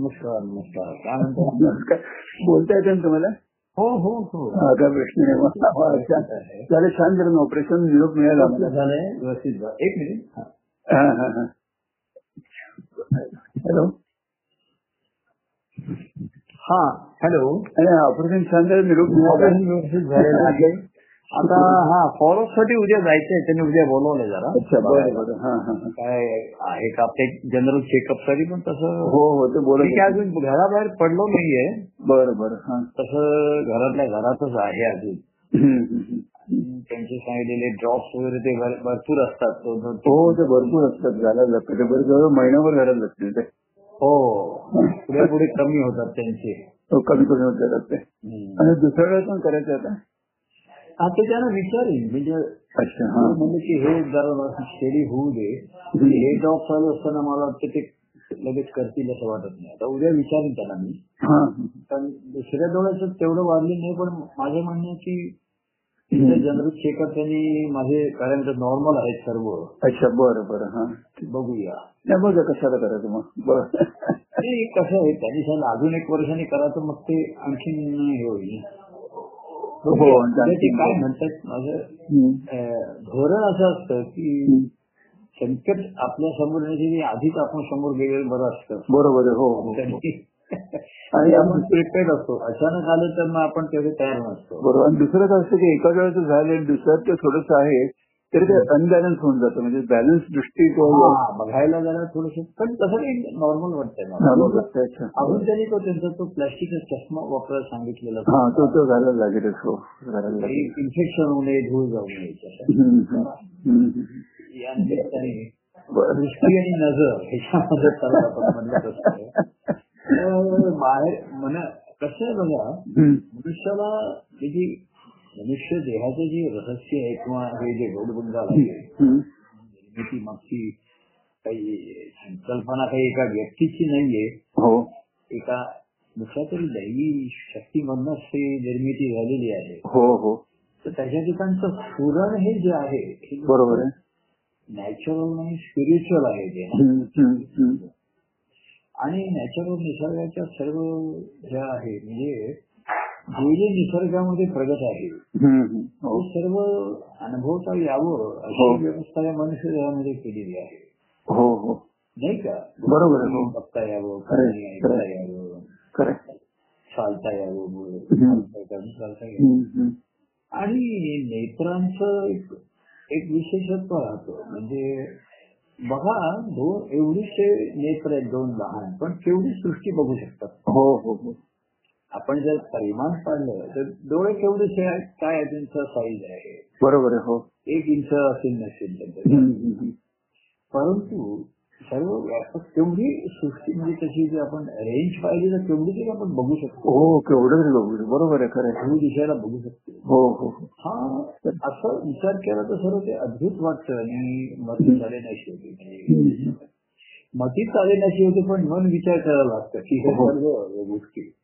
नमस्कार नमस्कार. काय बोलता येतं ना तुम्हाला? हो हो हो. काय प्रश्न. झालं छान झालं. ऑपरेशन निरोप मिळाला. झालंय व्यवस्थित झालं. एक मिनिट. हॅलो. हा हॅलो. ऑपरेशन छान झालं. निरोप मिळाला. व्यवस्थित झालेलं आहे. आता हा फॉलोअपसाठी उद्या जायचंय त्यांनी उद्या बोलवलंय जरा. अच्छा बरं बरं हा हा हा. काय आहे का आपले जनरल चेकअपसाठी पण तसं हो हो ते बोलत मी अजून घराबाहेर पडलो नाहीये. बरं बरं तसं घरातल्या घरातच आहे अजून. त्यांचे सांगितलेले ड्रॉप्स वगैरे ते भर- भरपूर असतात. हो ते भरपूर असतात. घालायला लागतं ते बरं जवळ महिनाभर घालायला लागतील ते. हो. पुढे पुढे कमी होतात त्यांचे. हो, कमी कमी होत जातात ते. आणि दुसऱ्या वेळेस पण करायचं आता? आता त्यांना विचारेन. म्हणजे हा. म्हणले की हे जरा स्टेडी होऊ दे. म्हणजे हे जॉब चालू असताना मला वाटतं ते लगेच करतील असं वाटत नाही. आता उद्या विचारेन त्यांना मी. कारण दुसऱ्या डोळ्याचं तेवढं वाढलं नाही पण माझं म्हणणं की जनरल चेकअप त्यांनी माझे कारण नॉर्मल आहेत सर्व. अच्छा बरं बरं हा. बघूया. नाही बघा कशाला करायचं मग. बरं. कसं आहे त्यांनी सांगितलं अजून एक वर्षाने करायचं मग ते आणखीन हे होईल. म्हणजे काय म्हणतात माझं हम्म. अं, धोरण असं असतं की. संकट आपल्यासमोर आधीच आपण समोर गेलेलं बरं असतं. बरोबर हो हो आणि आपण प्रिपेअर्ड असतो अचानक आलं तर मग आपण तेवढे तयार नसतो. बरोबर. आणि दुसरं असतं की एका वेळेचं झालं आणि दुसऱ्यात ते थोडंसं आहे तरी ते अनबॅलन्स होऊन जातं म्हणजे बॅलन्स दृष्टी हा, बघायला जरा थोडस पण तसं काही नॉर्मल वाटतंय मला अच्छा अजून त्यांनी तो त्यांचा तो प्लास्टिकचा चष्मा वापरायला सांगितलेला हा तो तो घालायला हो लागेल इन्फेक्शन होऊ नये धूळ जाऊ नये याच्यासाठी. हम्म, हम्म, हम्म. या निमित्ताने बरं. दृष्टी आणि नजर ह्याच्यामध्ये त्याला आपण म्हणत असतो तर बाहेर म्हणा कसं आहे बघा हम्म. मनुष्याला हे जी मनुष्य देहाचं जे रहस्य आहे किंवा हे. जे गोडबंगाल आहे निर्मिती मागची काही संकल्पना काही एका व्यक्तीची नाहीये हो एका दुसऱ्या तरी दैवी शक्तीमधनच ती निर्मिती झालेली आहे हो. हो तर त्याच्या ठिकाणचं स्फुरण हे जे आहे बरोबर आहे. नॅचरल आणि स्पिरिच्युअल आहे ते आणि नॅचरल निसर्गाच्या सर्व ज्या आहे म्हणजे जे जे निसर्गामध्ये प्रगत आहे. हो सर्व अनुभवता यावं हो. अशी व्यवस्था या मनुष्य देहामध्ये केलेली आहे हो हो नाही का बरोबर हो. बघता यावं ऐकता. यावं चालता यावं. चालता यावं. आणि नेत्रांचं एक एक विशेषत्व राहतं म्हणजे बघा दोन एवढीचे नेत्र आहेत दोन लहान पण केवढी सृष्टी बघू शकतात हो हो हो आपण जर परिमाण पाडलं तर डोळे आहेत काय त्यांचा साईज आहे. बरोबर आहे हो. एक इंच असेल नसेल. परंतु सर्व व्यापक तेवढी सृष्टी म्हणजे त्याची जी आपण रेंज पाहिली तर तेवढी तरी आपण बघू शकतो. हो केवढं बघू बरोबर आहे खरं आहे. धूळ दिशायला बघू शकतो. हो हो हो. हा असं विचार केला तर सर्व ते अद्भुत वाटतं. आणि मती होती म्हणजे हम्म. मती चालेनाशी होते पण मन विचार करायला लागतं. की हे हो. सर्व गोष्टी. हो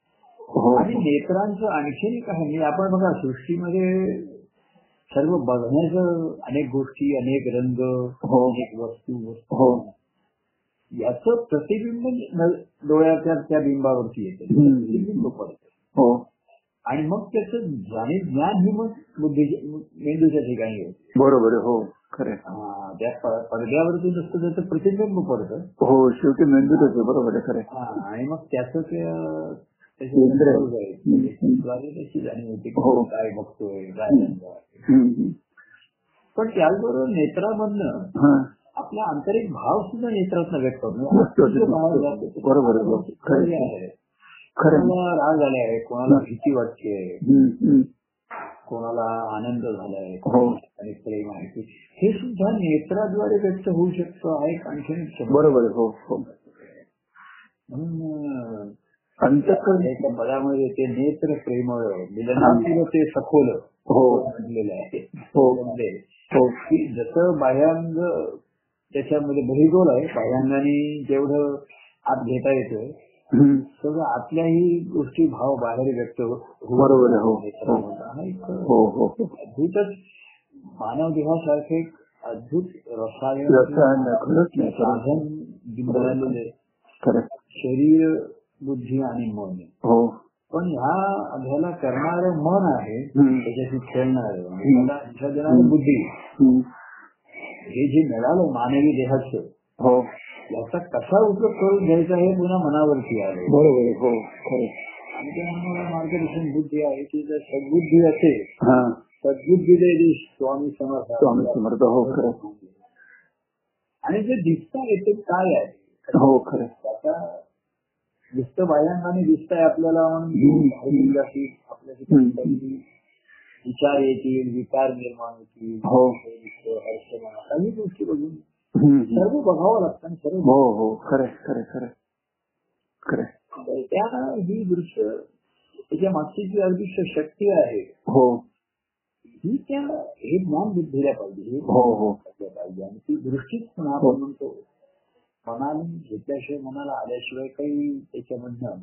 आणि नेत्रांचं आणखीन एक आहे म्हणजे आपण बघा सृष्टीमध्ये सर्व बघण्याचं अनेक गोष्टी अनेक रंग हो. अनेक वस्तू हो. याचं प्रतिबिंब डोळ्याच्या त्या बिंबावरती येतं. प्रतिबिंब पडतं. हो. आणि मग त्याचं जाणीव ज्ञान ही मग मेंदूच्या ठिकाणी होतं बरोबर हो. खरं. हा, त्या पडद्यावरती नुसतं त्याचं प्रतिबिंब पडतं. हो शेवटी मेंदूतच आहे. बरोबर आहे. खरं. हा, आणि मग त्याचं त्याचे जाणीव होते की हो. काय बघतोय काय. पण त्याचबरोबर नेत्रामधनं हा. आपला आंतरिक भाव सुद्धा नेत्रातनं व्यक्त होतो. बरोबर हो. खरं राग आलाय कोणाला भीती वाटते. कोणाला आनंद झालाय हो. आणि प्रेम आहे. हे सुद्धा नेत्राद्वारे व्यक्त होऊ शकतं आहे एक आणखीन शब्द. बरोबर हो हो. म्हणून अं, अंतकरण एका पदामध्ये ते नेत्र प्रेमळ मिलनातील ते सखोल हो. म्हटलेलं आहे. हो. म्हणजे हो की जसं बाह्यांग त्याच्यामध्ये बहिगोल आहे बाह्यांगाने जेवढं आत घेता येतं. सगळं आतल्याही गोष्टी भाव बाहेर व्यक्त बरोबर हो. हा हो. अद्भुतच मानव देहासारखे अद्भुत रसायन साधन शरीर बुद्धी आणि मन. हो. पण ह्या ह्याला करणारं मन आहे. त्याच्याशी खेळणार. दिशा देणारी बुद्धी. हे जे मिळालं मानवी देहाचं हो. याचा कसा उपयोग करून घ्यायचा हे पुन्हा मनावरती आले बरोबर हो आणि त्यामुळे मार्गदर्शन बुद्धी आहे की जर सद्बुद्धी असेल सद्बुद्धी दे स्वामी समर्थ स्वामी समर्थ हो आणि जे दिसत आहे ते काय आहे? हो खरं त्याचा नुसतं बाह्यांगाने दिसतंय आपल्याला म्हणून आपल्याशी विचार येतील विकार निर्माण होतील हो. काही गोष्टी बघून. सर्व बघावं लागतं आणि सर्व हो हो. खरं खरं खरं खरं त्या ही दृश्य त्याच्या मागची जी अदृश्य शक्ती आहे हो. ही त्या हे ज्ञान बुद्धीला पाहिजे हे हो हो. पाहिजे. आणि ती दृष्टीच. आपण म्हणतो मनाने घेतल्याशिवाय मनाला आल्याशिवाय काही त्याच्यामधनं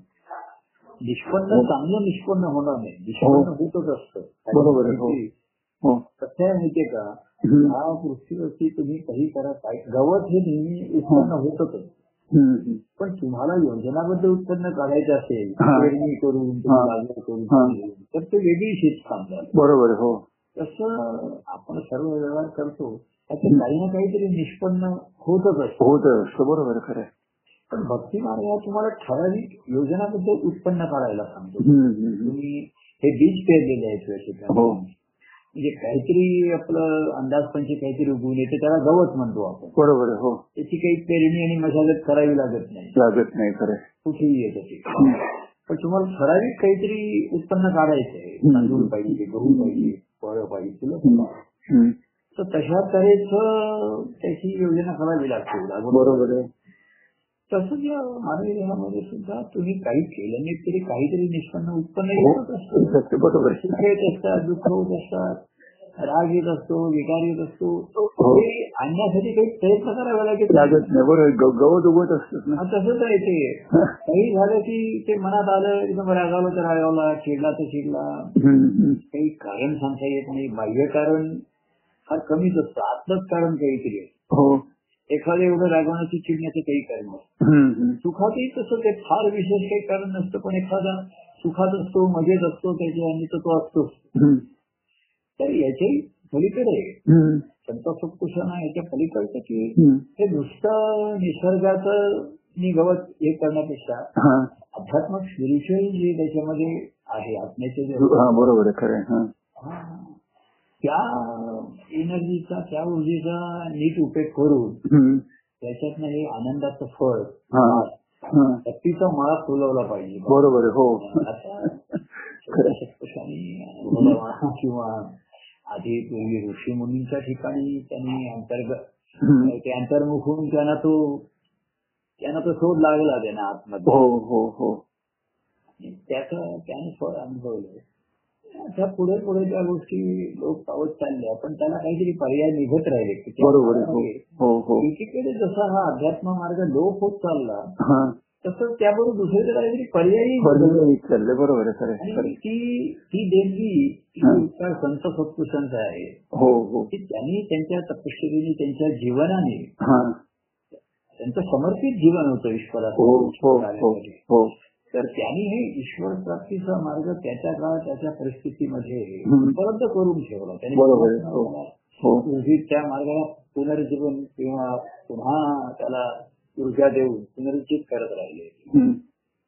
निष्पन्न चांगलं निष्पन्न होणार नाही. निष्पन्न होतच असतं. बरोबर हो. हो. कसं आहे माहितीये का. ह्या पृथ्वीवरती तुम्ही काही करा काय गवत हे नेहमी उत्पन्न होतच. पण तुम्हाला योजनाबद्ध उत्पन्न काढायचं असेल हा. पेरणी करून हा. लागवड करून हा. तर ते वेगळी शेतकाम झालं. बरोबर हो. तसं आपण सर्व व्यवहार करतो. त्याचं काही ना काहीतरी निष्पन्न होतच असतं हो तर असतं बरोबर खरं आहे. पण भक्ती मार्ग हा तुम्हाला ठराविक योजनाबद्ध उत्पन्न काढायला सांगतो हम्म. हम्म. तुम्ही हे बीज पेरलेले आहेत या ठिकाणी हो. म्हणजे काहीतरी आपलं अंदाजपंची काहीतरी उगवून येते त्याला गवत म्हणतो आपण बरोबर आहे, हो त्याची काही पेरणी आणि मशागत करावी लागत नाही लागत नाही खरं आहे. कुठेही येतं ते हम्म. पण तुम्हाला ठराविक काहीतरी उत्पन्न काढायचं आहे. तांदूळ पाहिजे गहू पाहिजे फळं पाहिजे फुलं पाहिजे. हम्म. तर तशा तऱ्हेच त्याची योजना करावी लागते. बरोबर आहे. तसंच या मानवी देहामध्ये सुद्धा तुम्ही काही केलं नाही तरी काहीतरी निष्पन्न उत्पन्न हो येतच असतं. सत्य बरोबर आहे. सुख येत असतात दुःख होत असतात राग येत असतो विकार येत असतो. हो. आणण्यासाठी काही प्रयत्न करावे लागेल. लागत नाही बरोबर गवत उगवत असतात ना. तसंच आहे ते. काही झालं की ते मनात आलं एकदम रागावलं तर रागावला चिडला तर चिडला. काही कारण सांगता येत नाही. बाह्य कारण फार कमीच असतं आतलंच कारण काहीतरी आहे. हो एखादं एवढं रागवण्याची चिडण्याचं काही कारण नसतं. सुखातही तसं ते फार विशेष काही कारण नसतं पण एखादा सुखात असतो मजेत असतो त्याच्या आणि तो असतो. तर याच्याही पलीकडे. संत सुखकुशना याच्या पलीकडचं की. हे नुसतं निसर्गाचं निगवत हे करण्यापेक्षा अध्यात्मक स्पिरिच्युअल जे त्याच्यामध्ये आहे आत्म्याचे जे बरोबर आहे खरं त्या एनर्जीचा त्या ऊर्जेचा नीट उपयोग करून. त्याच्यातनं हे आनंदाचं फळ शक्तीचा माळा फुलवला पाहिजे. बरोबर हो. किंवा आधी पूर्वी ऋषी मुनींच्या ठिकाणी त्यांनी अंतर्गत. ते अंतर्मुख होऊन त्यांना तो त्यांना तो शोध लागला त्यांना आतमध्ये. हो हो हो. त्याचं त्याने फळ अनुभवलं. त्या पुढे पुढे त्या गोष्टी लोक पावत चालल्या पण त्याला काहीतरी पर्याय निघत राहिले. बरोबर हो हो हो. एकीकडे जसा हा अध्यात्म मार्ग लोप होत चालला हा. तसंच त्याबरोबर दुसरीकडे काहीतरी पर्यायी चाललंय बरोबर आहे. ती देणगी हा. उपकार संत सत्पुरुषांचा आहे. हो हो. की त्यांनी त्यांच्या तपश्चर्येने त्यांच्या जीवनाने त्यांचं समर्पित जीवन होतं ईश्वराचं. हो. तर त्यांनी हे ईश्वर प्राप्तीचा मार्ग त्याच्या काळात त्याच्या परिस्थितीमध्ये. उपलब्ध करून ठेवला. त्यांनी. हो. हो. त्या मार्गाला पुनर्जीवन किंवा पुन्हा त्याला ऊर्जा देऊन पुनरुज्जीत करत राहिले.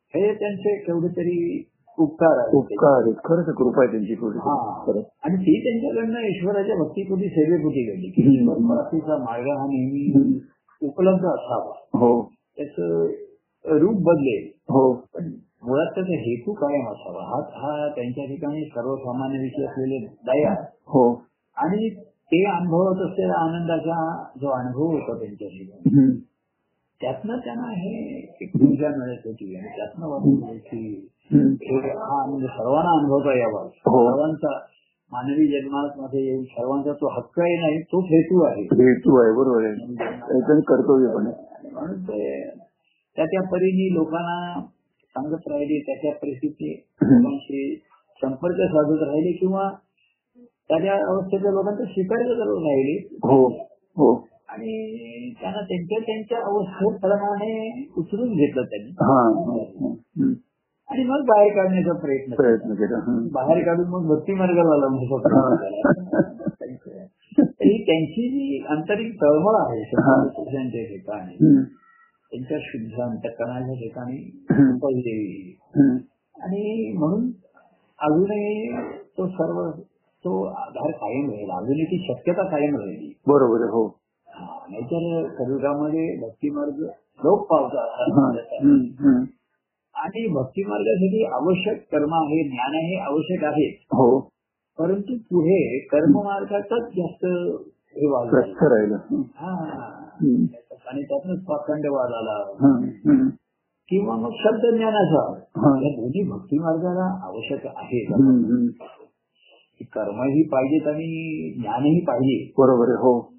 हे त्यांचे केवढे तरी उपकार उपकार खरंच कृपा आहे त्यांची हा. खरं. आणि ती त्यांच्याकडनं ईश्वराच्या भक्तीपोटी सेवेपोटी घडली. की. ईश्वर प्राप्तीचा मार्ग हा नेहमी. उपलब्ध असावा. हो. त्याचं रूप बदलेल. हो. पण मुळात त्याचा हेतू कायम असावा? हा हा त्यांच्या ठिकाणी सर्वसामान्य विषय असलेले दया हो. आणि ते अनुभवत असलेल्या आनंदाचा जो अनुभव होता त्यांच्या ठिकाणी. त्यातनं त्यांना हे एक ऊर्जा मिळत होती आणि त्यातनं वाटत की. हे हा आनंद सर्वांना अनुभवता यावा हो. सर्वांचा मानवी जन्मात मध्ये येऊन सर्वांचा तो हक्क आहे नाही तोच हेतू आहे. हेतू आहे बरोबर आहे. त्याचं कर्तव्य पण म्हणून ते त्या त्या परीने लोकांना सांगत राहिले त्या त्या परिस्थिती लोकांशी संपर्क साधत राहिले किंवा त्या त्या अवस्थेच्या लोकांचा स्वीकार करत राहिले हो हो आणि त्यांना त्यांच्या त्यांच्या अवस्थेप्रमाणे उचलून घेतलं त्यांनी. आणि मग बाहेर काढण्याचा प्रयत्न. प्रयत्न केला. बाहेर काढून मग भक्ती मार्गाला ही त्यांची जी आंतरिक तळमळ आहे ठिकाणी. त्यांच्या शुद्ध अंतकरणाच्या ठिकाणी हम्म. आणि म्हणून अजूनही तो सर्व तो आधार कायम राहील अजूनही ती शक्यता कायम राहिली बरोबर आहे हो नाहीतर कलियुगामध्ये भक्ती मार्ग लोक. पावतात हम्म. आणि भक्ती मार्गासाठी आवश्यक कर्म आहे ज्ञान हे आवश्यक आहे हो परंतु पुढे कर्म मार्गाचाच जास्त हे झाला. प्रस्थ राहिलं हम्म. हा. हम्म. आणि त्यातूनच पाखंडवाद आला. किंवा मग शब्द ज्ञानाचा. या दोन्ही भक्ती मार्गाला आवश्यक आहे. कर्मही पाहिजेत आणि ज्ञानही पाहिजे बरोबर आहे हो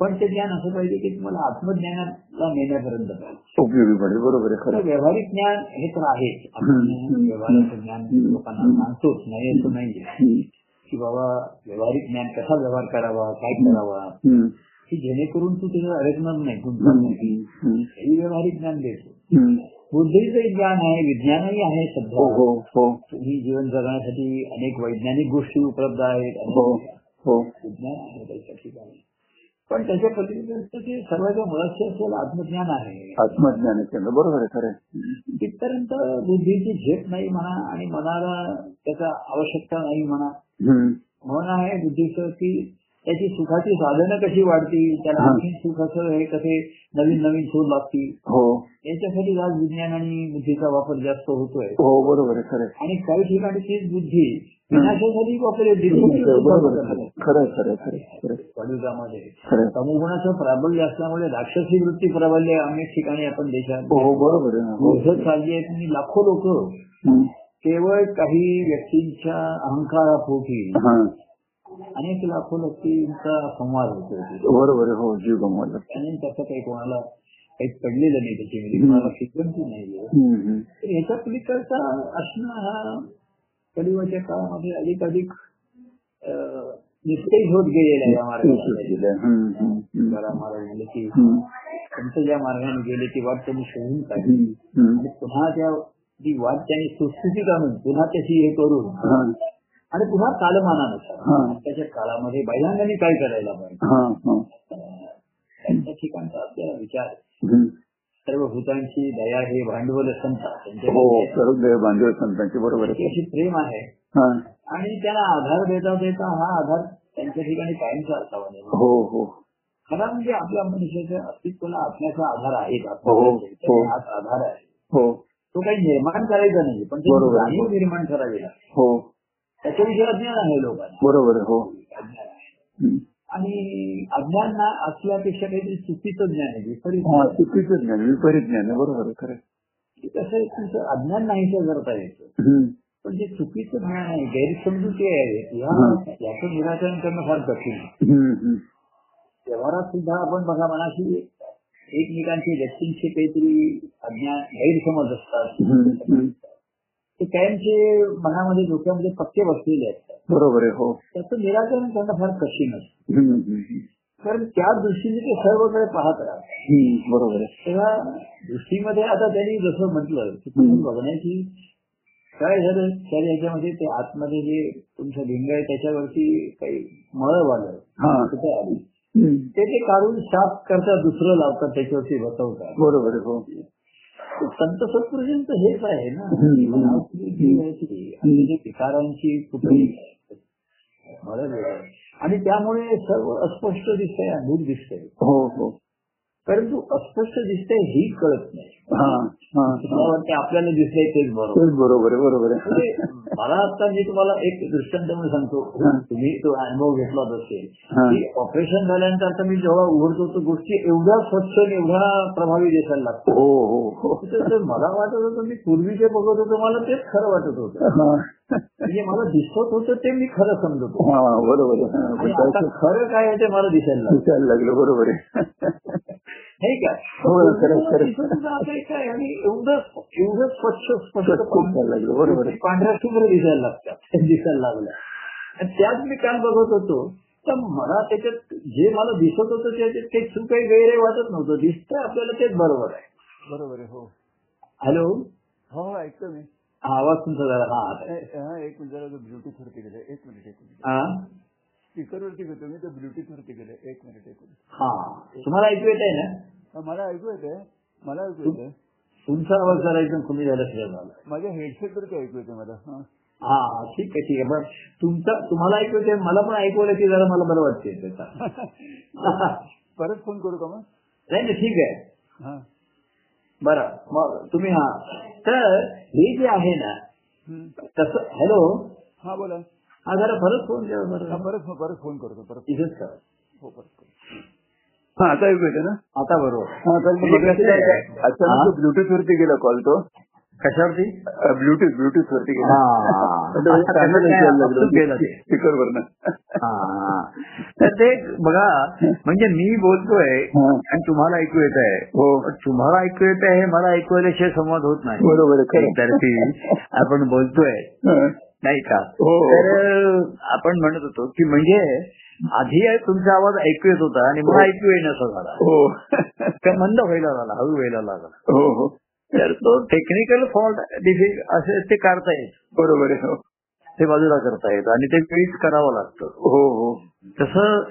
पण ते ज्ञान असं पाहिजे की तुम्हाला आत्मज्ञानाला नेण्यापर्यंत उपयोगी पडेल बरोबर आहे खरं व्यावहारिक ज्ञान हे तर हम्म. व्यवहाराचं ज्ञान. लोकांना सांगतोच नाही असं हम्म. की बाबा व्यवहारिक ज्ञान कसा व्यवहार करावा काय करावा. की जेणेकरून तू त्याला अडकणार नाही. हेही व्यवहारिक ज्ञान देतो. बुद्धीचं ज्ञान आहे विज्ञानही आहे हो सध्या. हो हो तुम्ही जीवन जगण्यासाठी अनेक वैज्ञानिक गोष्टी उपलब्ध आहेत. हो हो. विज्ञान आहे त्याच्या ठिकाणी. पण त्याच्या पलीकडे ते सर्वांच्या मुळाशी असलेलं आत्मज्ञान आहे. आत्मज्ञान बरोबर आहे खरं. तिथपर्यंत बुद्धीची झेप नाही म्हणा आणि मनाला त्याचा आवश्यकता नाही म्हणा. म्हणून आहे बुद्धीचं की त्याची सुखाची साधनं कशी वाढतील त्याला. आणखी सुखाचं हे कसे नवीन नवीन शोध लागतील हो याच्यासाठी आज विज्ञान आणि बुद्धीचा वापर जास्त होतोय हो बरोबर आहे खरं आहे. आणि काही ठिकाणी तीच बुद्धी विनाशासाठी वापरली बरोबर आहे खरं आहे. खरं आहे, आहे, आहे, आहे. कलियुगामध्ये आहे. तमोगुणाचं प्राबल्य असल्यामुळे राक्षसी वृत्ती प्राबल्य अनेक ठिकाणी आपण देशात हो बरोबर आहे हो चालली आहेत आणि लाखो लोक. केवळ काही व्यक्तींच्या अहंकारापोटी अनेक लाखो व्यक्तींचा संवाद होतो. बरोबर हो जीव गमवला आणि त्याचं काही कोणाला काही पडलेलं नाही त्याच्यामध्ये कोणाला शिकवणची नाही. तर ह्याच्या पलीकडचा असणं हा कलियुगाच्या काळामध्ये अधिक अधिक निस्तेज होत गेलेला या तेच मार्गाला दिलं. हम्म, हम्म, हम्म. मला महाराज म्हणले की तुमचं ज्या मार्गाने गेले ती वाट त्यांनी शोधून काढली. पुन्हा त्या ती वाट त्यांनी सुस्थितीत आणून पुन्हा त्याची हे करून आणि पुन्हा कालमानानुसार. त्याच्या काळामध्ये बैलांनी काय करायला पाहिजे? हा, हा. त्यांच्या ठिकाणचा आपल्याला विचार. सर्व भूतांची दया हे भांडवल संत हो त्यांच्या बांधव संतांचे बरोबर अशी प्रेम आहे. हा. आणि त्याला आधार देता देता हा आधार त्यांच्या ठिकाणी कायमचा असावा हो हो. खरा म्हणजे आपल्या मनुष्याच्या अस्तित्वाला आपल्याचा आधार आहे. हो, हो. हाच आधार आहे. हो. तो काही निर्माण करायचा नाही पण. जाणीव निर्माण करावी लागते. हो. त्याच्याविषयी अज्ञान आहे लोकांना बरोबर आहे हो अज्ञान आहे. आणि अज्ञान ना असल्यापेक्षा काहीतरी चुकीचं ज्ञान आहे विपरीत हा चुकीचं ज्ञान विपरीत ज्ञान आहे बरोबर आहे खरं आहे. कसं आहे तुमचं अज्ञान नाहीसं करता येतं. पण जे चुकीचं ज्ञान आहे गैरसमजुती आहे या हा. याचं निराकरण करणं फार कठीण आहे. व्यवहारात सुद्धा आपण बघा मनाशी एकमेकांची व्यक्तींचे काहीतरी अज्ञान गैरसमज असतात. ते कायमचे मनामध्ये डोक्यामध्ये पक्के बसलेले असतात बरोबर आहे हो. त्याचं निराकरण करणं फार कठीण असतं. कारण त्या दृष्टीने ते सर्वकडे पाहत राहतात. बरोबर आहे. तेव्हा दृष्टीमध्ये आता त्यांनी जसं म्हटलं. बघण्याची काय झालं? त्या याच्यामध्ये ते आतमध्ये जे तुमचं लिंग आहे त्याच्यावरती काही मळ कुठे आली. ते ते काढून साफ करतात दुसरं लावतात त्याच्यावरती बसवतात. बरोबर हो. संत सत्पुरुषांचं हेच आहे ना. आणि जे विकारांची कुठली मला आहे. आणि त्यामुळे सर्व अस्पष्ट दिसतंय अद्भुत दिसतंय. हो हो. परंतु अस्पष्ट दिसतंय ही कळत नाही. हा हा मला हा. वाटतं आपल्याला दिसतंय तेच बरोबर. तेच बरोबर आहे बरोबर आहे. म्हणजे मला आता मी तुम्हाला एक दृष्टांत म्हणून सांगतो. तुम्ही तो अनुभव घेतला असेल. की ऑपरेशन झाल्यानंतर आता मी जेव्हा उघडतो तर गोष्टी एवढ्या स्वच्छ आणि एवढ्या प्रभावी दिसायला लागतात. हो हो हो. ते मला वाटत होतं मी पूर्वी जे बघत होतो मला तेच खरं वाटत होतं. म्हणजे मला दिसत होतं ते मी खरं समजत बरोबर खरं काय आहे ते मला दिसायला दिसायला लागलं बरोबर आहे. हे का. दिसत एवढं एवढं स्वच्छ स्पष्ट पांढऱ्या शुभ्र दिसायला लागतात दिसायला लागल्या. आणि त्यात मी काल बघत होतो तर मला त्याच्यात जे मला दिसत होतं त्याच्यात ते चूक काही गैर वाटत नव्हतं. दिसतंय आपल्याला तेच बरोबर आहे. बरोबर आहे हो. हॅलो? हो हो ऐकतो मी. हा आवाज तुमचा जरा हा हा, एक मिनिट जरा ब्लूटूथ वरती गेलं एक मिनिट एक मिनिट. हा स्पीकर वरती घेतो मी तर ब्लूटूथ वरती गेलं एक मिनिट एक मिनिट. हा. तुम्हाला ऐकू येत आहे ना मला ऐकू येते मला ऐकू येते तुमचा आवाज जरा एकदम कमी झाला झाला. माझ्या हेडसेट वरती ऐकू येते मला. हा. ठीक आहे ठीक आहे. पण तुमचा तुम्हाला ऐकू येते मला पण ऐकू आलं की जरा मला बरं वाटते त्याचा परत फोन करू का मग? नाही नाही ठीक आहे. बरं मग तुम्ही हा. तर हे जे आहे ना. तसं हॅलो? हा बोला. हा जरा परत फोन द्या बरं परत परत फोन करतो परत इथेच करा हो परत करतो हा आता ऐकू येते ना आता बरोबर ब्लूटूथ वरती गेला कॉल तो कशावरती ब्लूटूथ ब्लूटूथ वरती गेला. तर ते बघा म्हणजे मी बोलतोय हा. आणि तुम्हाला ऐकू येत आहे हो तुम्हाला ऐकू येत आहे हे मला ऐकू आल्याशिवाय संवाद होत नाही बरोबर आपण बोलतोय हा. नाही का? हो. तर आपण म्हणत होतो की म्हणजे आधी तुमचा आवाज ऐकू येत होता आणि मला ऐकू येण्याचा झाला. हो. तर मंद व्हायला लागला हळू व्हायला लागला. हो हो. तर तो टेक्निकल फॉल्ट असे ते काढता येत. बरोबर आहे हो. ते बाजूला करता येत आणि ते वेळीच करावं लागतं. हो हो. तसं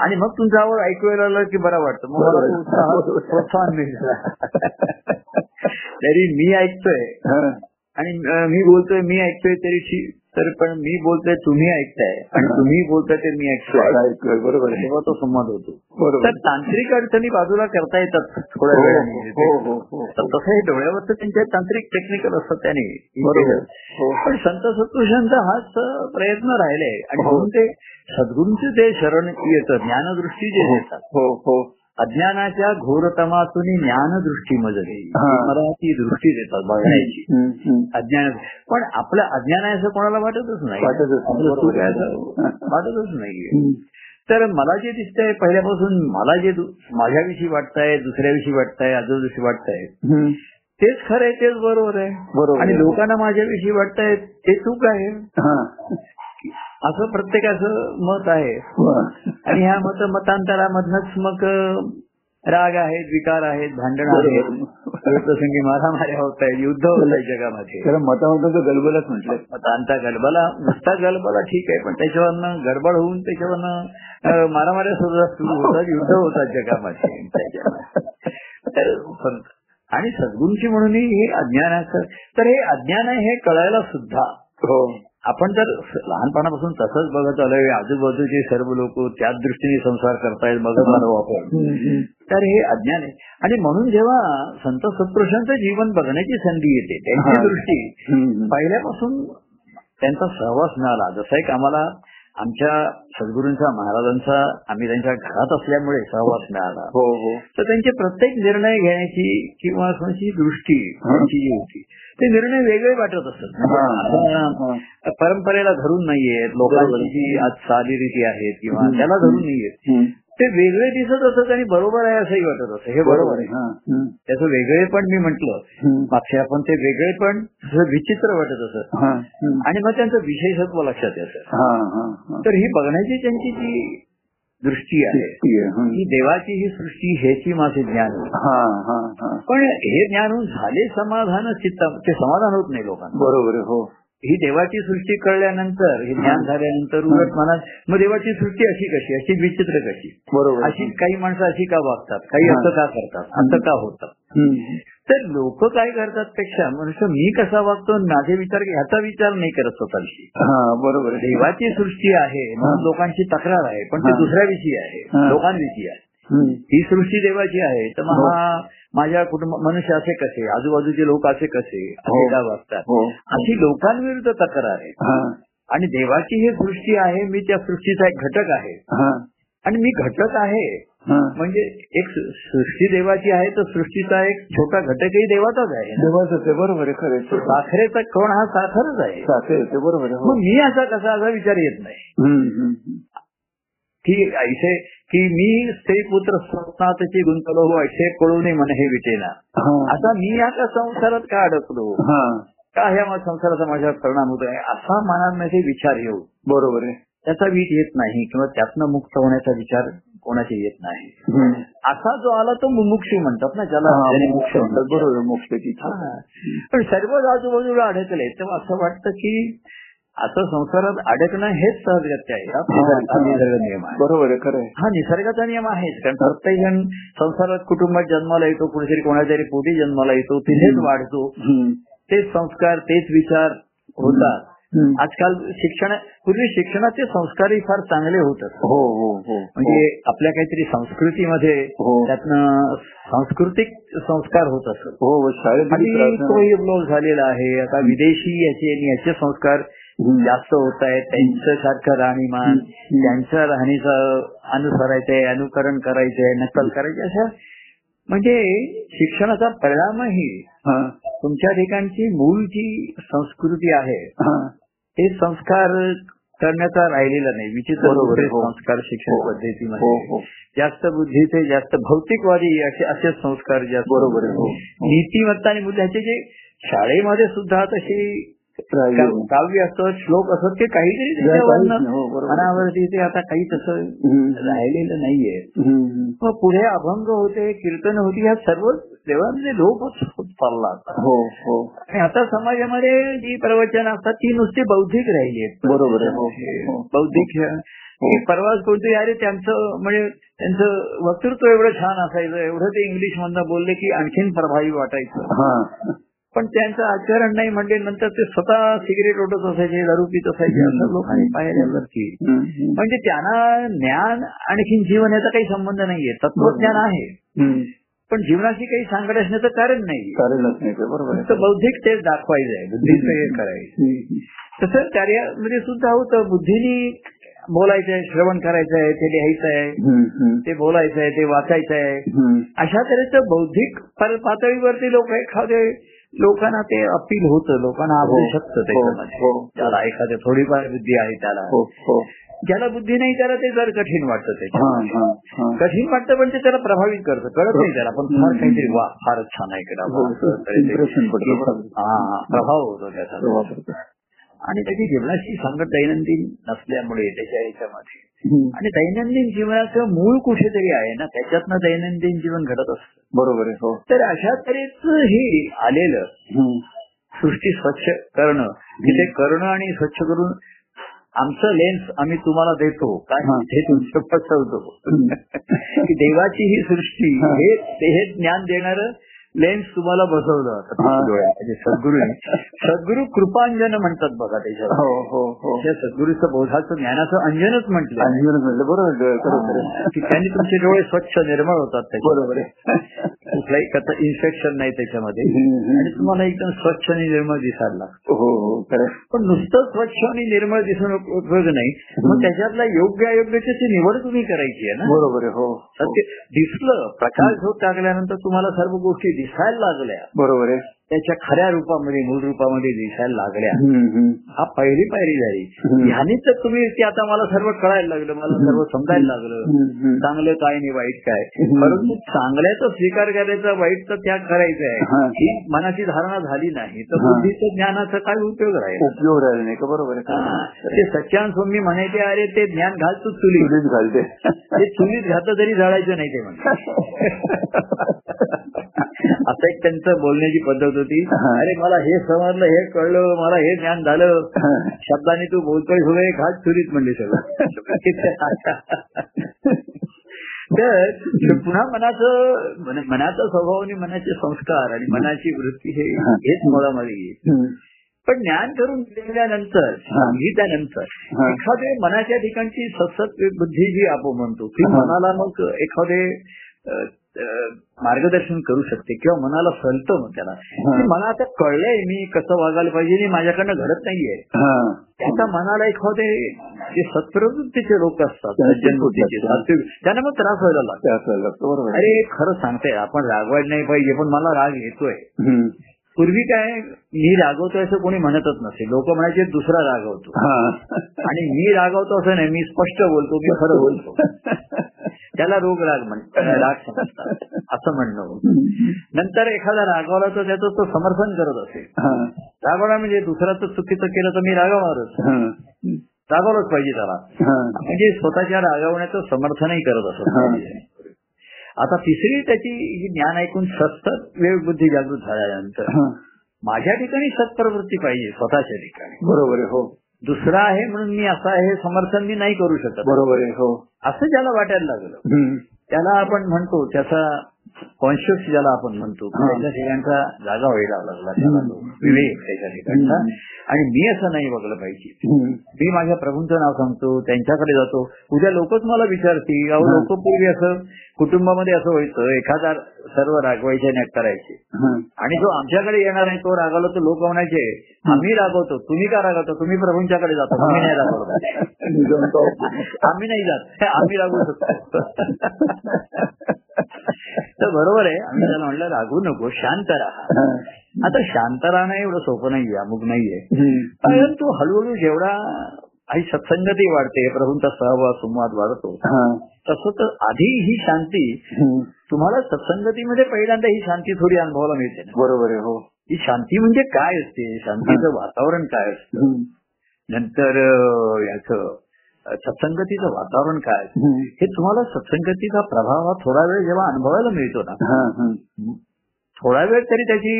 आणि मग तुमचा आवाज ऐकू यायला की बरं वाटतं. मग मला प्रोत्साहन मिळतं तरी मी ऐकतोय. हा. आणि मी बोलतोय मी ऐकतोय तरी तर पण मी बोलतोय तुम्ही ऐकताय. आणि तुम्ही बोलताय ते मी ऐकतोय. बरोबर तेव्हा तो संवाद होतो. बरोबर. तर तांत्रिक अडचणी बाजूला करता येतात थोड्या हो, वेळाने. हो, हो, तसं हे डोळ्यावरचं त्यांचे तांत्रिक टेक्निकल असतात त्याने बरोबर. हो. पण संत सत्पुरुषांचा हाच प्रयत्न राहिलाय. आणि. म्हणून ते सद्गुरूंचे ते शरण येतं ज्ञानदृष्टी जे देतात. हो हो. अज्ञानाच्या घोरतमातून ज्ञानदृष्टी मजली. मला ती दृष्टी देतात बघण्याची. अज्ञान पण आपलं अज्ञान आहे असं कोणाला वाटतच नाही वाटतच नाही. तर मला जे दिसतंय पहिल्यापासून मला जे माझ्याविषयी वाटतंय दुसऱ्याविषयी वाटतंय आजूबाजूशी वाटतंय. तेच खरं आहे तेच बरोबर आहे बरोबर आणि. लोकांना माझ्याविषयी वाटतंय ते चूक आहे हा. असं प्रत्येकाचं मत आहे. आणि ह्या मत मतांतरामधनच मग राग आहेत विकार आहेत भांडण आहेत. प्रसंगी मारामाऱ्या होत आहेत युद्ध होत आहे जगामध्ये. त्याला मतामताचं गलबलच म्हटलंय मतांचा गलबला नुसता गलबला ठीक आहे पण त्याच्यावरनं गडबड होऊन त्याच्यावरनं मारामाऱ्या सुद्धा सुरू होतात युद्ध होतात जगामध्ये. आणि सद्गुरूंची म्हणून हे अज्ञानाचं तर हे अज्ञान आहे हे कळायला सुद्धा. हो. आपण जर लहानपणापासून तसंच बघत आलोय. आजूबाजूचे सर्व लोक त्याच दृष्टीने संसार करतायत बघत आलो आपण. तर हे अज्ञान आहे. आणि म्हणून जेव्हा संत सत्पुरुषांचं जीवन बघण्याची संधी येते त्यांची. दृष्टी. पहिल्यापासून त्यांचा सहवास मिळाला. जसा एक आम्हाला आमच्या सद्गुरूंचा महाराजांचा आम्ही त्यांच्या घरात असल्यामुळे सहवास मिळाला. हो हो. तर त्यांचे प्रत्येक निर्णय घेण्याची किंवा दृष्टी जी होती ते निर्णय वेगळे वाटत असत हा. आता हा. परंपरेला धरून नाहीयेत लोकांची आज चालीरीती आहेत किंवा. त्याला धरून नाहीयेत. ते वेगळे दिसत असत आणि बरोबर आहे असंही वाटत असं हे बरोबर आहे हा. त्याचं वेगळे पण मी म्हंटल. मागच्या आपण ते वेगळे पण विचित्र वाटत असत हा. आणि मग त्यांचं विशेषत्व लक्षात येतं. तर ही बघण्याची त्यांची जी दृष्टी आहे. ही देवाची ही सृष्टी हेची माझे ज्ञान. हा, हा, हा. पण हे ज्ञान होऊन झाले समाधान चित्ता ते समाधान होत नाही लोकांना बरोबर हो ही देवाची सृष्टी कळल्यानंतर हे ज्ञान झाल्यानंतर उलट मनात मग देवाची सृष्टी अशी कशी अशी विचित्र कशी बरोबर. अशी काही माणसं अशी का वागतात काही. असं का करतात असं का होतं. तर लोक काय करतात पेक्षा मनुष्य मी कसा वागतो माझे विचार ह्याचा विचार नाही करत हा बरोबर देवाची सृष्टी आहे म्हणून लोकांची तक्रार आहे पण ती. दुसऱ्याविषयी आहे. लोकांविषयी आहे. ही सृष्टी देवाची आहे तर मग हो. हा माझ्या कुटुंब मनुष्य असे कसे आजूबाजूचे लोक असे कसे हो. का वागतात हो अशी लोकांविरुद्ध तक्रार आहे आणि देवाची ही सृष्टी आहे मी त्या सृष्टीचा एक घटक आहे आणि मी घटक आहे. म्हणजे एक सृष्टी देवाची आहे तर सृष्टीचा एक छोटा घटकही देवाचाच आहे ना. देवाचं ते बरोबर आहे खरं आहे. साखरेचा कोण हा साखरच आहे साखर आहे, ते बरोबर आहे हो. मग मी असा कसा असा विचार येत नाही. की ऐसे की मी स्त्री पुत्र स्वप्नातची गुंतलो हो ऐसे कळू नये मन हे विटेना. आता मी या का संसारात का अडकलो का ह्या संसाराचा माझ्यावर परिणाम होतोय असा मनामध्ये विचार येऊ बरोबर आहे त्याचा वीट येत नाही किंवा त्यातनं मुक्त होण्याचा विचार कोणाचे येत नाही. असा जो आला तो मुमुक्षू म्हणतात ना ज्याला मोक्ष म्हणतात. बरोबर. हा. पण सर्व आजूबाजूला अडकले तेव्हा असं वाटतं की असं संसारात अडकणं हेच सहजगत्य आहे निसर्ग- नियम आहे बरोबर आहे खरं हा निसर्गाचा नियम आहेच कारण प्रत्येक जण संसारात कुटुंबात जन्माला येतो कुणीतरी कोणाच्या पोटी जन्माला येतो तिथेच वाढतो. तेच संस्कार तेच विचार होतात. आजकाल शिक्षण पूर्वी शिक्षणाचे संस्कारही फार चांगले होत. असत हो हो हो. म्हणजे आपल्या काहीतरी संस्कृतीमध्ये हो. त्यातनं सांस्कृतिक संस्कार होत असत. हो झालेला आहे. आता विदेशी याचे आणि याचे संस्कार. जास्त होत आहेत. त्यांचं सारखं राहणीमान. त्यांच्या राहणीचं अनुसरायचंय अनुकरण करायचंय नक्कल करायचे. अशा म्हणजे शिक्षणाचा परिणामही हा, तुमच्या ठिकाणची मूळ जी संस्कृती आहे हा. संस्कार करण्याचा राहिलेला नाही विचित्र हो. संस्कार शिक्षण हो. पद्धतीमध्ये हो जास्त बुद्धीचे जास्त भौतिकवादी असे असे संस्कार जास्त बरोबर. नीतिमत्ता आणि मूल्याचे जे शाळेमध्ये सुद्धा तशी. काव्य असत श्लोक असत ते काहीतरी. मनावरती ते आता काही तसं. राहिलेलं नाहीये. मग पुढे अभंग होते कीर्तन होती ह्या सर्व देवांचे लोकच होत चालला. हो हो. आणि आता समाजामध्ये जी प्रवचन असतात ती नुसती बौद्धिक राहिली आहेत. बरोबर हो, हो. बौद्धिक हे परवाच कोणते अरे त्यांचं म्हणजे त्यांचं वक्तृत्व एवढं छान असायचं एवढं ते इंग्लिश मधनं बोलले की आणखीन प्रभावी वाटायचं. हा. पण त्यांचं आचरण नाही म्हणजे नंतर ते स्वतः सिगरेट ओढत असायचे दारू पित असायचे असं लोकांनी पाहिल्यावरती. म्हणजे त्यांना ज्ञान आणखीन जीवन याचा काही संबंध नाहीये तत्वज्ञान आहे. पण जीवनाशी काही सांगड असण्याचं कारण नाही. कारणच नाही बरोबर बौद्धिक तेच दाखवायचं आहे बुद्धीचं हे करायचं. तसं कार्यामध्ये सुद्धा होतं बुद्धीने बोलायचं आहे श्रवण करायचं आहे ते लिहायचं आहे. ते बोलायचं आहे ते वाचायचं आहे. अशा तऱ्हेचं बौद्धिक पातळीवरती लोक एखादे लोकांना ते अपील होतं लोकांना आवडू हो, शकतं हो, त्याच्यामध्ये. हो. त्याला एखाद्या थोडीफार बुद्धी आहे त्याला. हो हो. ज्याला बुद्धी नाही त्याला ते जर कठीण वाटतं हा कठीण वाटतं पण ते त्याला प्रभावित करतं. कळत नाही त्याला. पण फार काहीतरी वा फारच छान ऐकलं हो, ते-. हा प्रभाव होतो त्याचा. तो. आणि त्याची जीवनाशी संकट दैनंदिन नसल्यामुळे त्याच्या ह्याच्यामध्ये हम्म. आणि दैनंदिन जीवनाचं मूळ कुठेतरी आहे ना त्याच्यातनं दैनंदिन जीवन घडत असतं. बरोबर आहे हो. तर अशा तऱ्हेच हे आलेलं. सृष्टी स्वच्छ करणं तिथे करणं आणि स्वच्छ करून आमचं लेन्स आम्ही तुम्हाला देतो. काय हा. तुमचं की देवाची ही सृष्टी हे ज्ञान देणार लेन्स तुम्हाला बसवलं. हा. सद्गुरू सद्गुरू कृपांजन म्हणतात बघा त्याच्यावर. हो हो हो. त्या सद्गुरूचं बोधाचं ज्ञानाचं अंजनच म्हटलं. जीवन म्हटलं. बरोबर. की त्यांनी तुमचे डोळे स्वच्छ निर्मळ होतात बरोबर कुठलाही कथा इन्फेक्शन नाही त्याच्यामध्ये. आणि तुम्हाला एकदम स्वच्छ आणि निर्मळ दिसायला लागतं. हो हो. पण नुसतं स्वच्छ आणि निर्मळ दिसून उपयोग नाही. मग त्याच्यातला योग्य अयोग्याची निवड तुम्ही करायची आहे ना? बरोबर आहे हो सत्य दिसलं प्रकाश झोप टाकल्यानंतर तुम्हाला सर्व गोष्टी दिसायला लागल्या. बरोबर आहे. त्याच्या खऱ्या रूपामध्ये मूळ रूपामध्ये दिसायला लागल्या. हा पहिली पायरी झाली. ह्यानेच तर तुम्ही ते आता मला सर्व कळायला लागलं मला सर्व समजायला लागलं. चांगलं काय आणि वाईट काय. परंतु चांगल्याचा स्वीकार करायचा वाईटचा त्याग करायचा हा. आहे. ही. मनाची धारणा झाली नाही. तर. बुद्धीचं ज्ञानाचा काय उपयोग राहील? उपयोग राहिला नाही का? बरोबर आहे. ते सच्चान स्वामी म्हणायचे अरे ते ज्ञान घाल तू चुली चुलीत घालते. ते चुलीत घातलं तरी जाळायचं नाही ते म्हणजे असं एक त्यांचं बोलण्याची पद्धत होती. अरे मला हे समजलं हे कळलं मला हे ज्ञान झालं शब्दाने तू बोलतोय सगळे घाट चुलीत म्हणले सगळं तर पुन्हा मनाचं मन- मनाचा स्वभाव आणि मनाचे संस्कार आणि मनाची वृत्ती हे हेच मुळामध्ये येईल. पण ज्ञान करून दिल्यानंतर. सांगितल्यानंतर. एखादे मनाच्या ठिकाणची सतत बुद्धी जी आपण म्हणतो ती. मनाला मग एखादे मार्गदर्शन करू शकते किंवा मनाला सलतं मग त्याला. की मला आता कळलंय मी कसं वागायला पाहिजे आणि माझ्याकडनं घडत नाहीये हा. त्याचा मनाला एखादे जे सत्प्रवृत्तीचे लोक असतात त्यांना मग त्रास व्हायला लागतो. अरे खरं सांगते आपण रागवायला नाही पाहिजे पण मला राग येतोय. पूर्वी काय मी रागवतोय असं कोणी म्हणतच नसे लोक म्हणायचे दुसरा रागवतो हा. आणि मी रागवतो असं नाही मी स्पष्ट बोलतो मी खरं बोलतो त्याला रोग राग म्हणतात राग समजतात असं म्हणणं. नंतर एखादा रागवला तर त्याचं तो समर्थन करत असेल हा. रागवला म्हणजे दुसऱ्याचं चुकीचं केलं तर मी रागवणारच. रागवलंच पाहिजे त्याला. म्हणजे स्वतःच्या रागवण्याचं समर्थनही करत असत. आता तिसरी त्याची ही ज्ञान ऐकून सतत वेळ बुद्धी जागृत झाल्यानंतर हा. माझ्या ठिकाणी सत्प्रवृत्ती पाहिजे स्वतःच्या ठिकाणी. बरोबर आहे हो. दुसरा आहे म्हणून मी असा आहे हे समर्थन मी नाही करू शकत. बरोबर आहे हो. असं ज्याला वाटायला लागलं. त्याला आपण म्हणतो त्याचा कॉन्शियस ज्याला आपण म्हणतो. त्याच्या ठिकाणचा जागा व्हायला लागला त्याला तो विवेक त्याच्या ठिकाणचा. आणि मी असं नाही बघलं पाहिजे. मी माझ्या प्रभूंचं नाव सांगतो त्यांच्याकडे जातो उद्या लोकच मला विचारतील अहो. लोक पूर्वी असं कुटुंबामध्ये असं व्हायचं एखादा सर्व रागवायचे नाही करायचे. आणि जो आमच्याकडे येणार आहे तो रागावला तर लोक म्हणायचे आम्ही रागवतो तुम्ही का रागवतो तुम्ही प्रभूंच्याकडे जातो तुम्ही नाही रागवतो. आम्ही नाही जात आम्ही रागवू शकतो तर बरोबर आहे आम्ही त्याला म्हणलं रागू नको शांत राहा. आता शांत राहणं एवढं सोपं नाहीये अमुक नाहीये. परंतु हळूहळू जेवढा काही सत्संगती वाढते प्रभूंचा सहवास संवाद वाढतो. तसं तर आधी ही शांती. तुम्हाला सत्संगतीमध्ये पहिल्यांदा ही शांती थोडी अनुभवायला मिळते बरोबर आहे हो ही शांती म्हणजे काय असते शांतीचं वातावरण काय असतं. नंतर याचं सत्संगतीचं वातावरण काय. हे तुम्हाला सत्संगतीचा प्रभाव हा थोडा वेळ जेव्हा अनुभवायला मिळतो ना. थोडा वेळ तरी त्याची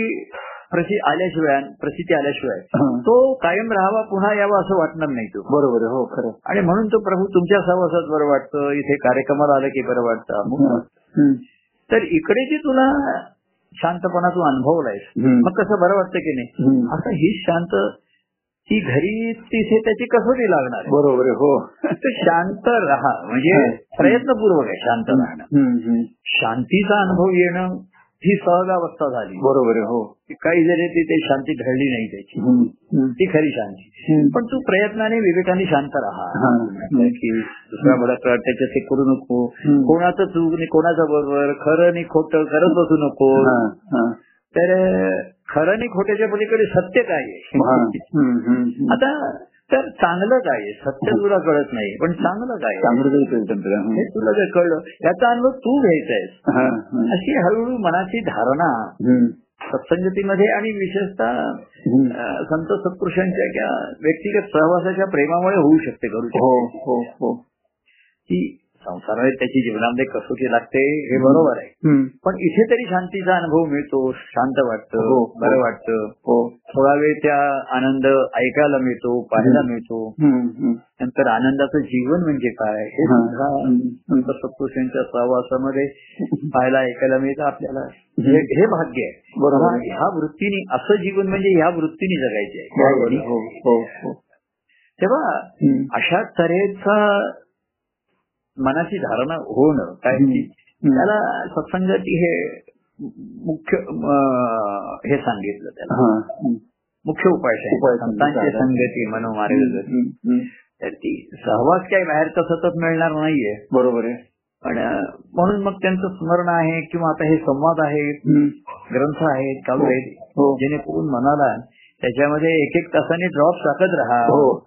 प्रसि आल्याशिवाय प्रसिद्धी आल्याशिवाय. तो कायम राहावा पुन्हा यावा असं वाटणार नाही तो बरोबर हो खरं आणि म्हणून तो प्रभू तुमच्या सहवासात बरं वाटतं इथे कार्यक्रमाला आलं की बरं वाटतं. तर इकडे जे तुला शांतपणा तू अनुभवलायस. मग कसं बरं वाटतं की नाही. असं ही शांत ती घरी तिथे त्याची कसोटी लागणार. बरोबर हो शांत राहा म्हणजे. प्रयत्नपूर्वक आहे शांत राहणं. शांतीचा अनुभव येणं ही सहजावस्था झाली बरोबर हो काही जरी तिथे शांती ढळली नाही त्याची. ती खरी शांती. पण तू प्रयत्नाने विवेकाने शांत राहा. की दुसरा मला त्याच्यात ते करू नको. कोणाचं चूक नाही कोणाचं बरोबर खरं नाही खोटं करत बसू नको. तर खरं नाही खोट्याच्या पलीकडे सत्य काय हा. आहे. आता तर चांगलं काय आहे. सत्य तुला कळत नाही पण चांगलं काय. हे तुला जर कळलं याचा अनुभव तू घ्यायचा आहेस. हा, हा. अशी हळूहळू मनाची धारणा सत्संगतीमध्ये आणि विशेषतः संत सत्पुरुषांच्या किंवा व्यक्तिगत सहवासाच्या प्रेमामुळे होऊ शकते करू हो शकते संसारामध्ये त्याची जीवनामध्ये कसोटी लागते हे बरोबर आहे. पण इथे तरी शांतीचा अनुभव मिळतो शांत वाटतं हो, हो. बरं वाटतं हो थोडा वेळ त्या आनंद ऐकायला मिळतो पाहायला मिळतो. नंतर आनंदाचं जीवन म्हणजे काय हे. सुद्धा सत्पुरुषांच्या सहवासामध्ये पाहायला ऐकायला मिळतं आपल्याला हे हे भाग्य आहे. ह्या वृत्तीने असं जीवन म्हणजे ह्या वृत्तीने जगायचे आहे. तेव्हा. अशा तऱ्हेचा मनाची धारणा होणं काय. त्याला सत्संगाची हे मुख्य हे सांगितलं त्याला हा. मुख्य उपाय संतांची. संगती हम्म. तर ती सहवास काही बाहेरचा सतत मिळणार नाहीये बरोबर आहे पण म्हणून मग त्यांचं स्मरण आहे किंवा आता हे संवाद आहेत. ग्रंथ आहेत चालू आहेत हो जेणेकरून मनाला त्याच्यामध्ये एक एक तासाने ड्रॉप टाकत राहा. हो.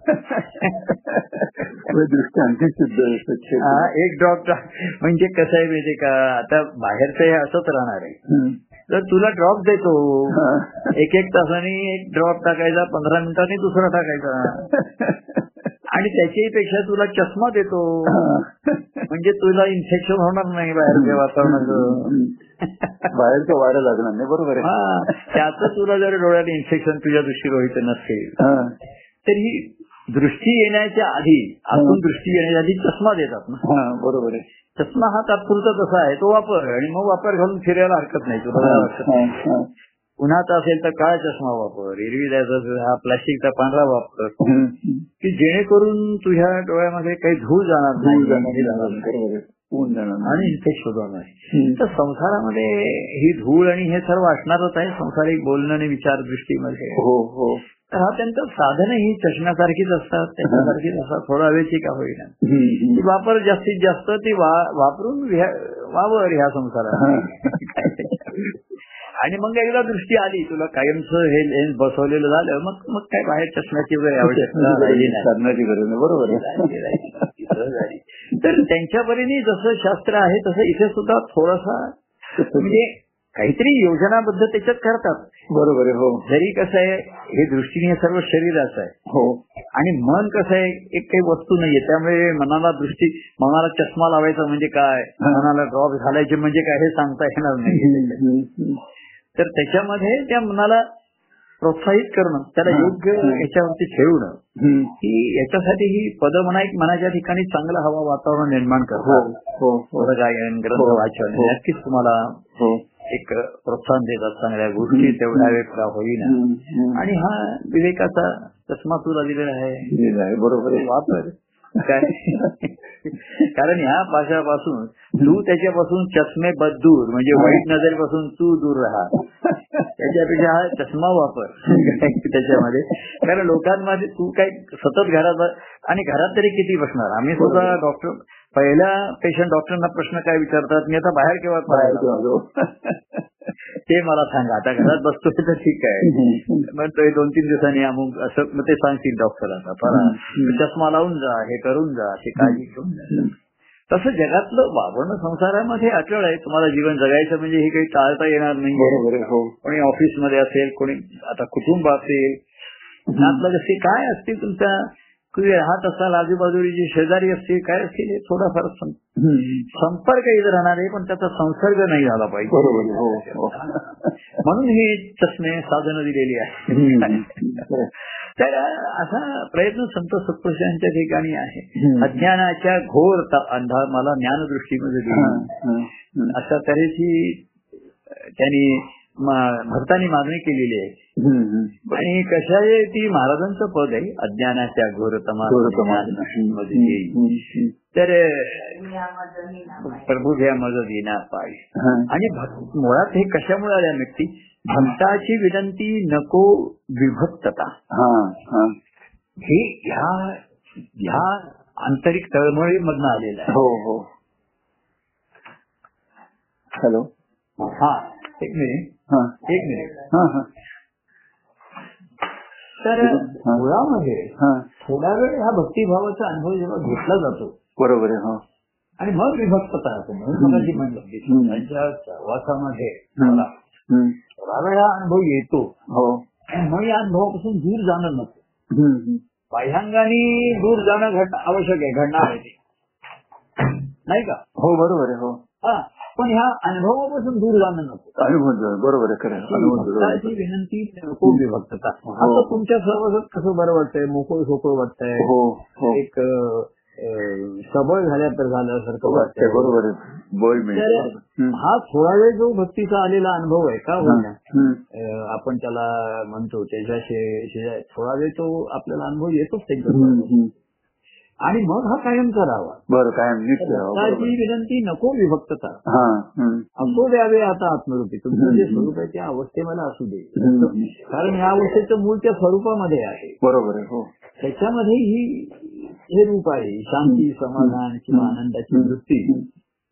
हा, एक ड्रॉप म्हणजे कसं आहे माहितीये का? आता बाहेरचं हे असंच राहणार आहे. तर तुला ड्रॉप देतो. एक एक तासाने एक ड्रॉप टाकायचा पंधरा मिनिटांनी दुसरा टाकायचा. आणि त्याच्याही पेक्षा तुला चष्मा देतो. म्हणजे तुला इन्फेक्शन होणार नाही बाहेरच्या वातावरणाचं. बाहेरचं वारं लागणार नाही बरोबर आहे. हा त्याचं तुला जर डोळ्यात इन्फेक्शन तुझ्या दृष्टीला व्हायचं नसेल. तर ही दृष्टी येण्याच्या आधी आतून दृष्टी येण्याच्या आधी चष्मा देतात ना. बरोबर आहे. चष्मा हा तात्पुरता तसा आहे तो वापर आणि मग वापर घालून फिरायला हरकत नाही तुला उन्हाचा असेल तर काळा चष्मा वापर एरवी द्यायचा हा प्लास्टिकचा पांढरा वापर. की जेणेकरून तुझ्या डोळ्यामध्ये काही धूळ जाणार नाही. ऊन जाणार. आणि इन्फेक्शन होणार नाही. तर संसारामध्ये ही धूळ आणि हे सर्व असणारच आहे संसारिक बोलणं आणि विचार दृष्टीमध्ये हो हो तर हा त्यांचं साधन ही चष्म्यासारखीच असतात त्याच्यासारखीच असतात थोडा वेळची का होईना. ती वापर जास्तीत जास्त ती वापरून वावर ह्या संसारात आणि मग एकदा दृष्टी आली तुला कायमचं हे लेन्स बसवलेलं झालं मग मग काय बाहेर चष्म्याची साधनाची गरज नाही. बरोबर. तर त्यांच्या परीने जसं शास्त्र आहे तसं इथे सुद्धा थोडासा म्हणजे काहीतरी योजनाबद्ध त्याच्यात करतात. बरोबर आहे हो. जरी कसं आहे हे दृष्टीने सर्व शरीराचं आहे. हो. आणि मन कसं आहे एक काही वस्तू नाहीये. त्यामुळे मनाला दृष्टी मनाला चष्मा लावायचा म्हणजे काय? मनाला ड्रॉप घालायचे म्हणजे काय हे सांगता येणार नाही. तर त्याच्यामध्ये त्या मनाला प्रोत्साहित करणं त्याला योग्य याच्यावरती ठेवणं ही याच्यासाठी ही पद म्हणा एक मनाच्या ठिकाणी चांगलं हवा वातावरण निर्माण हो करतात हो. हो गायन ग्रंथ हो. वाचन हो. नक्कीच तुम्हाला हो. एक प्रोत्साहन देतात चांगल्या गोष्टी तेवढ्या वेळ का होईना. आणि हा विवेकाचा चष्मा तुला दिलेला आहे. बरोबर आहे. वापर कारण ह्या पाशापासून तू त्याच्यापासून चष्मे दूर म्हणजे वाईट नजरेपासून तू दूर राहा. त्याच्यापेक्षा हा चष्मा वापर त्याच्यामध्ये. कारण लोकांमध्ये तू काय सतत घरात आणि घरात तरी किती बसणार? आम्ही सुद्धा डॉक्टर पहिल्या पेशंट डॉक्टरना प्रश्न काय विचारतात? मी आता बाहेर केव्हा ते मला सांगा. आता घरात बसतोय तर ठीक आहे. म्हणतोय दोन तीन दिवसांनी अमुक असं मग ते सांगतील डॉक्टर आता परा चष्मा लावून जा हे करून जा ते काळजी घेऊन जा. तसं जगातलं वावरणं संसारामध्ये अटळ आहे. तुम्हाला जीवन जगायचं म्हणजे हे काही टाळता येणार नाही. हो. कोणी ऑफिसमध्ये असेल कोणी आता कुटुंब असेल. नातलं जसे काय असतील तुमच्या तुम्ही राहत असाल आजूबाजूची शेजारी असतील काय असतील थोडाफार. संपर्क इथं राहणार आहे पण त्याचा संसर्ग नाही झाला पाहिजे हो हो म्हणून हे चष्मे साधनं दिलेली आहे. तर असा प्रयत्न संत सत्पुरुषांच्या ठिकाणी आहे. अज्ञानाच्या घोर अंधार मला ज्ञानदृष्टीमध्ये दिली. अशा तऱ्हेची त्यांनी भक्तांनी मागणी केलेली आहे. आणि कशा आहे ती महाराजांचं पद आहे? अज्ञानाच्या घोरतमा. तर प्रभू घ्या मज देना पाय. आणि मुळात हे कशामुळे आल्या व्यक्ती भक्ताची विनंती नको विभक्तता. हा, ह्या ह्या आंतरिक तळमळीमधनं आलेलं आहे. हो हो. हॅलो. हा एक मिनिट. एक मिनिट. हा हा. तर हा. मुळामध्ये हा. थोडा वेळ ह्या भक्तिभावाचा अनुभव जेव्हा घेतला जातो बरोबर आहे हो. आणि मग विभक्तता म्हणून म्हणलं. त्यांच्या सहवासामध्ये. मला. थोडा वेळ हा अनुभव येतो. हो. आणि मग या अनुभवापासून दूर जाणं नको. बाह्यांगाने दूर जाणं घडणं आवश्यक आहे घडणार आहे ते. नाही का? हो बरोबर आहे हो हा. पण ह्या अनुभवापासून दूर जाणं नको. अनुभव बरोबर आहे खरं आहे. अनुभव जो आहे. भक्ताची विनंती नको विभक्तता आता तुमच्या सर्व कसं बरं वाटतंय? मोकळ सोकळ वाटतंय? हो हो. एक अं, सबळ झाल्या तर झाल्यासारखं वाटतंय. बरोबर आहे. तर. हा थोडा वेळ जो भक्तीचा आलेला अनुभव आहे का होईना हम्म. अं, आपण त्याला म्हणतो त्याच्या शे- थोडा वेळ तो आपल्याला अनुभव येतोच त्यांच्या. आणि मग हा कायम करावा बरं काय निश्चय हो, बरोबर. भक्ताची विनंती नको विभक्तता. हा. असो द्यावे आता आत्मरूपी. तुमचं जे स्वरूप आहे त्या अवस्थेमध्ये असू दे. कारण या अवस्थेचं मूळ त्या स्वरूपामध्ये आहे. बरोबर आहे हो. त्याच्यामध्ये ही हे रूप आहे शांती समाधान किंवा आनंदाची वृत्ती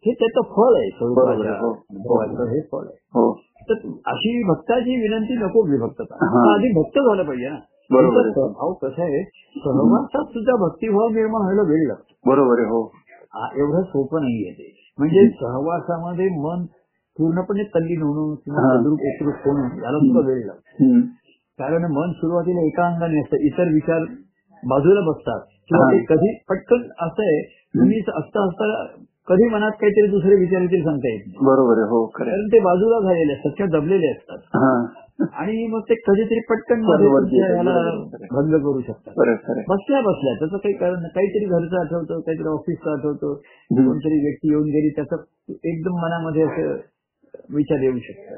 हे त्याचं फळ आहे स्वरूपाच्या बरोबर, हो. अनुभवाचं हे फळ आहे. हो. तर अशी भक्ताची विनंती नको विभक्तता. हा. आधी भक्त झालं पाहिजे ना. बरोबर भाव कसं आहे सहवासात सुद्धा भक्तिभाव निर्माण व्हायला वेळ लागतो. बरोबर आहे हो. आ- एवढं सोपं नाहीये ते. म्हणजे सहवासामध्ये मन पूर्णपणे तल्लीन होणं किंवा एकरूप होणं याला सुद्धा वेळ लागतो. कारण मन सुरुवातीला एका अंगाने असतं इतर विचार बाजूला बसतात. किंवा. ते कधी पटकन असं आहे तुम्ही असता असता कधी मनात काहीतरी दुसरे विचार येतील सांगता येत नाही बरोबर आहे हो. कारण ते बाजूला झालेले असतात किंवा दबलेले असतात हा आणि मग ते कधीतरी पटकन. भंग करू शकतात. बसल्या बसल्या त्याचं काही कारण. काहीतरी घरचं आठवतं काहीतरी ऑफिसचं आठवतं. कोणतरी व्यक्ती येऊन गेली त्याचा एकदम मनामध्ये असं विचार येऊ शकतात.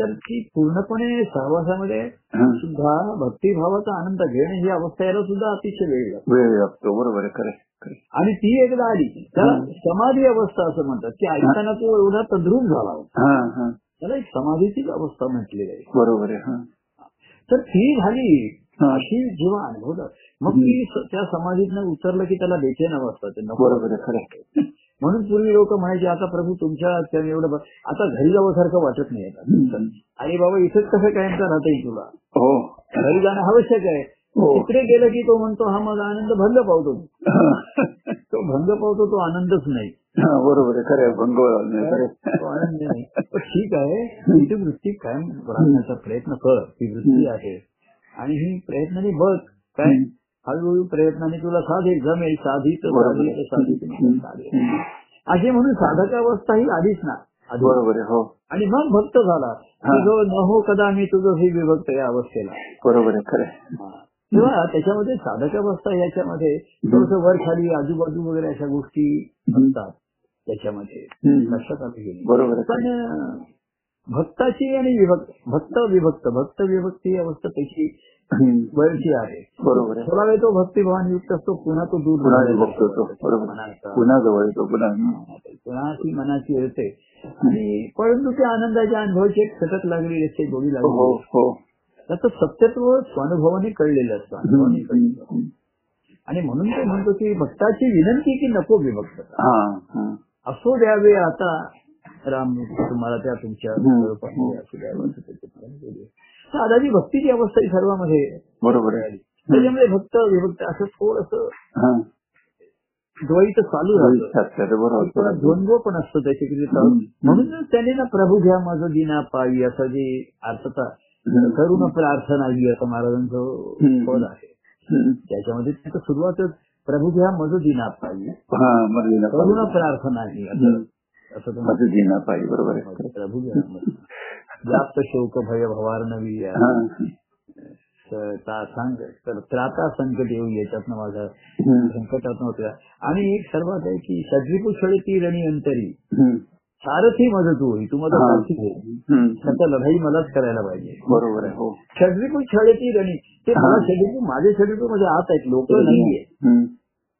तर ती पूर्णपणे सहवासामध्ये. सुद्धा भक्तिभावाचा आनंद घेणं ही अवस्था यायला सुद्धा अतिशय वेळ लागतो वेळ लागतो बरोबर खरं. आणि ती एकदा आली. त्याला समाधी अवस्था असं म्हणतात. की ऐकताना तो एवढा तद्रूप झाला होता. त्याला एक समाधीचीच अवस्था म्हटली आहे बरोबर आहे हा. तर ती झाली. अशी जेव्हा अनुभवलं मग ती त्या समाधीतनं उतरलं की त्याला बेचैन अवस्था ते बरोबर आहे खरं आहे. म्हणून पूर्वी लोक म्हणायचे आता प्रभू तुमच्या एवढं आता घरी जावंसारखं वाटत नाही आता. अरे बाबा इथेच कसं कायमचा राहता येईल तुला? हो. घरी जाणं आवश्यक आहे. तिकडे गेलं की तो म्हणतो हा माझा आनंद भंग पावतो तो भंग पावतो तो आनंदच नाही हा, बरोबर आहे खरं. भंग. तो आनंद नाही ठीक आहे तुझी वृत्ती कायम राहण्याचा प्रयत्न कर ती वृत्ती आहे आणि ही प्रयत्नाने बघ काय हळूहळू प्रयत्नाने तुला साधेल जमेल साधी तर बरोबर साधी आहे. तर साधी तर हम्म. साधेल. हम्म. असे म्हणून साधकावस्था ही आधीच ना. बरोबर हो आणि मग भक्त झाला हा. तुझं न हो कदा मी तुझं हे विभक्त या अवस्थेला बरोबर आहे खरं तेव्हा त्याच्यामध्ये साधकावस्था याच्यामध्ये थोडस वर खाली आजूबाजू वगैरे अशा गोष्टी असतात त्याच्यामध्ये. लक्षात आलं गेली बरोबर पण भक्ताची आणि विभक्त भक्त विभक्त भक्त विभक्ती ही अवस्था त्याची. वरची आहे. बरोबर थोडा वेळ तो भक्तिभावान युक्त असतो पुन्हा तो दूर विभक्त होतो. पुन्हा जवळ येतो पुन्हा. पुन्हा ती मनाची येते. आणि परंतु त्या आनंदाच्या अनुभवाची एक सतत लागलेली असते गोडी लागलेली असते. हो. त्याचं सत्यत्व स्वानुभवाने कळलेलं असतं अनुभवाने कळलेलं असतं. आणि म्हणून तो म्हणतो की भक्ताची विनंती की नको विभक्त हा हा. असो द्यावे आता राम तुम्हाला त्या तुमच्या. स्वरूपामध्ये असू द्यावं असं त्याच्याप्रमाणे बोलूया. तर आदाची भक्तीची अवस्था ही सर्वांमध्ये बरोबर आहे त्याच्यामध्ये भक्त विभक्त असं थोडस हा. द्वैत चालू राहतं बरोबर थोडा द्वंद्व पण असतो त्याच्याकडे हम्म. म्हणून त्याने ना प्रभू घ्या माझं दिना पावी असं जे अर्थता. करून प्रार्थना ही असं महाराजांचं. पद आहे. त्याच्यामध्ये त्याचं सुरुवातच प्रभू घ्या माझं दिना पावी हा मर्जीना करुण प्रार्थना ही असं माझं जीना पाहिजे बरोबर. प्रभू. व्याप्त शोक भय भवार नवी त्राता संकट येऊ याच्यातनं माझा हम्म. संकटात नव्हत्या आणि एक सर्वात आहे की सद्विपू ती रणी अंतरी. सारथी मदत होई तू माझा हा. सारथी हो हम्म. त्याचा लढाई मलाच करायला पाहिजे बरोबर आहे हो षडरिपू छळेती रणी ते हा. मला षडरिपू माझे षडरिपू माझ्या आत आहेत लोक नाहीये हम्म.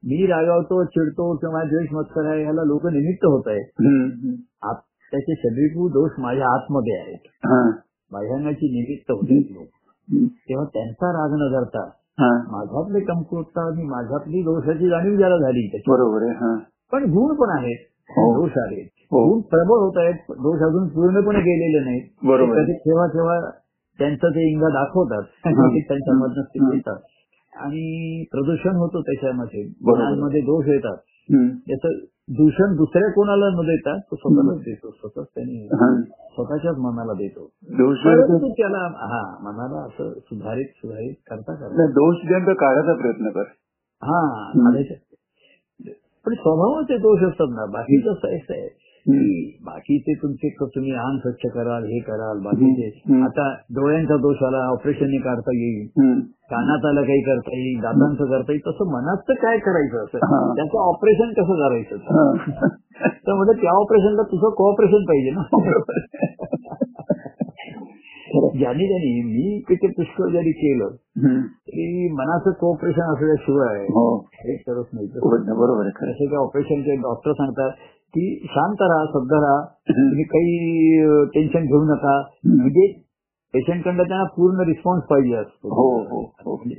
मी रागावतो चिडतो किंवा द्वेष मत्सर आहे ह्याला लोक निमित्त होत आहेत हम्म. आत त्याचे षडरिपू दोष माझ्या आतमध्ये आहेत हा. बाह्यांगाची निमित्त होत लोक हम्म. तेव्हा त्यांचा राग न धरता हा. माझ्यातले कमकुवता आणि माझ्यातली दोषाची जाणीव ज्याला झाली त्याची बरोबर आहे हा पण गुण पण आहेत हो. दोष आहेत हो. गुण प्रबळ होत आहेत. दोष अजून पूर्णपणे गेलेले नाहीत. बरोबर. कधी केव्हा केव्हा त्यांचं ते इंगा दाखवतात. हा. त्यांच्यामधनं ते हा. आणि प्रदूषण होतं त्याच्यामध्ये. गुणांमध्ये दोष येतात. याचं दूषण दुसऱ्या कोणाला न देता तो स्वतःलाच देतो. स्वतःच त्यांनी हा. स्वतःच्याच मनाला देतो. दोष परंतु त्याला हा मनाला असं सुधारित सुधारित करता करता दोष ज्यांचा काढायचा प्रयत्न कर. हा काढायचं. पण स्वभावाचे दोष असतात ना. बाकीचं की बाकीचे तुमचे तुम्ही अंग स्वच्छ कराल हे कराल बाकीचे. आता डोळ्यांचा दोष आला ऑपरेशनने काढता येईल हम्म. कानात आलं काही करता येईल दातांचं करता येईल तसं मनाचं काय करायचं. असं त्याचं ऑपरेशन कसं करायचं. तर म्हणजे त्या ऑपरेशनला तुझं कोऑपरेशन पाहिजे ना ज्याने ज्याने मी तिथे पुष्कळ जरी केलं. तरी मनाचं कोऑपरेशन असल्याशिवाय हो हे करत नाही बरोबर आहे खरं जसे की ऑपरेशनचे डॉक्टर सांगतात की शांत राहा सध्या राहा. तुम्ही काही टेन्शन घेऊ नका. म्हणजे पेशंटकडनं त्यांना पूर्ण रिस्पॉन्स पाहिजे असतो. हो हो हो. म्हणजे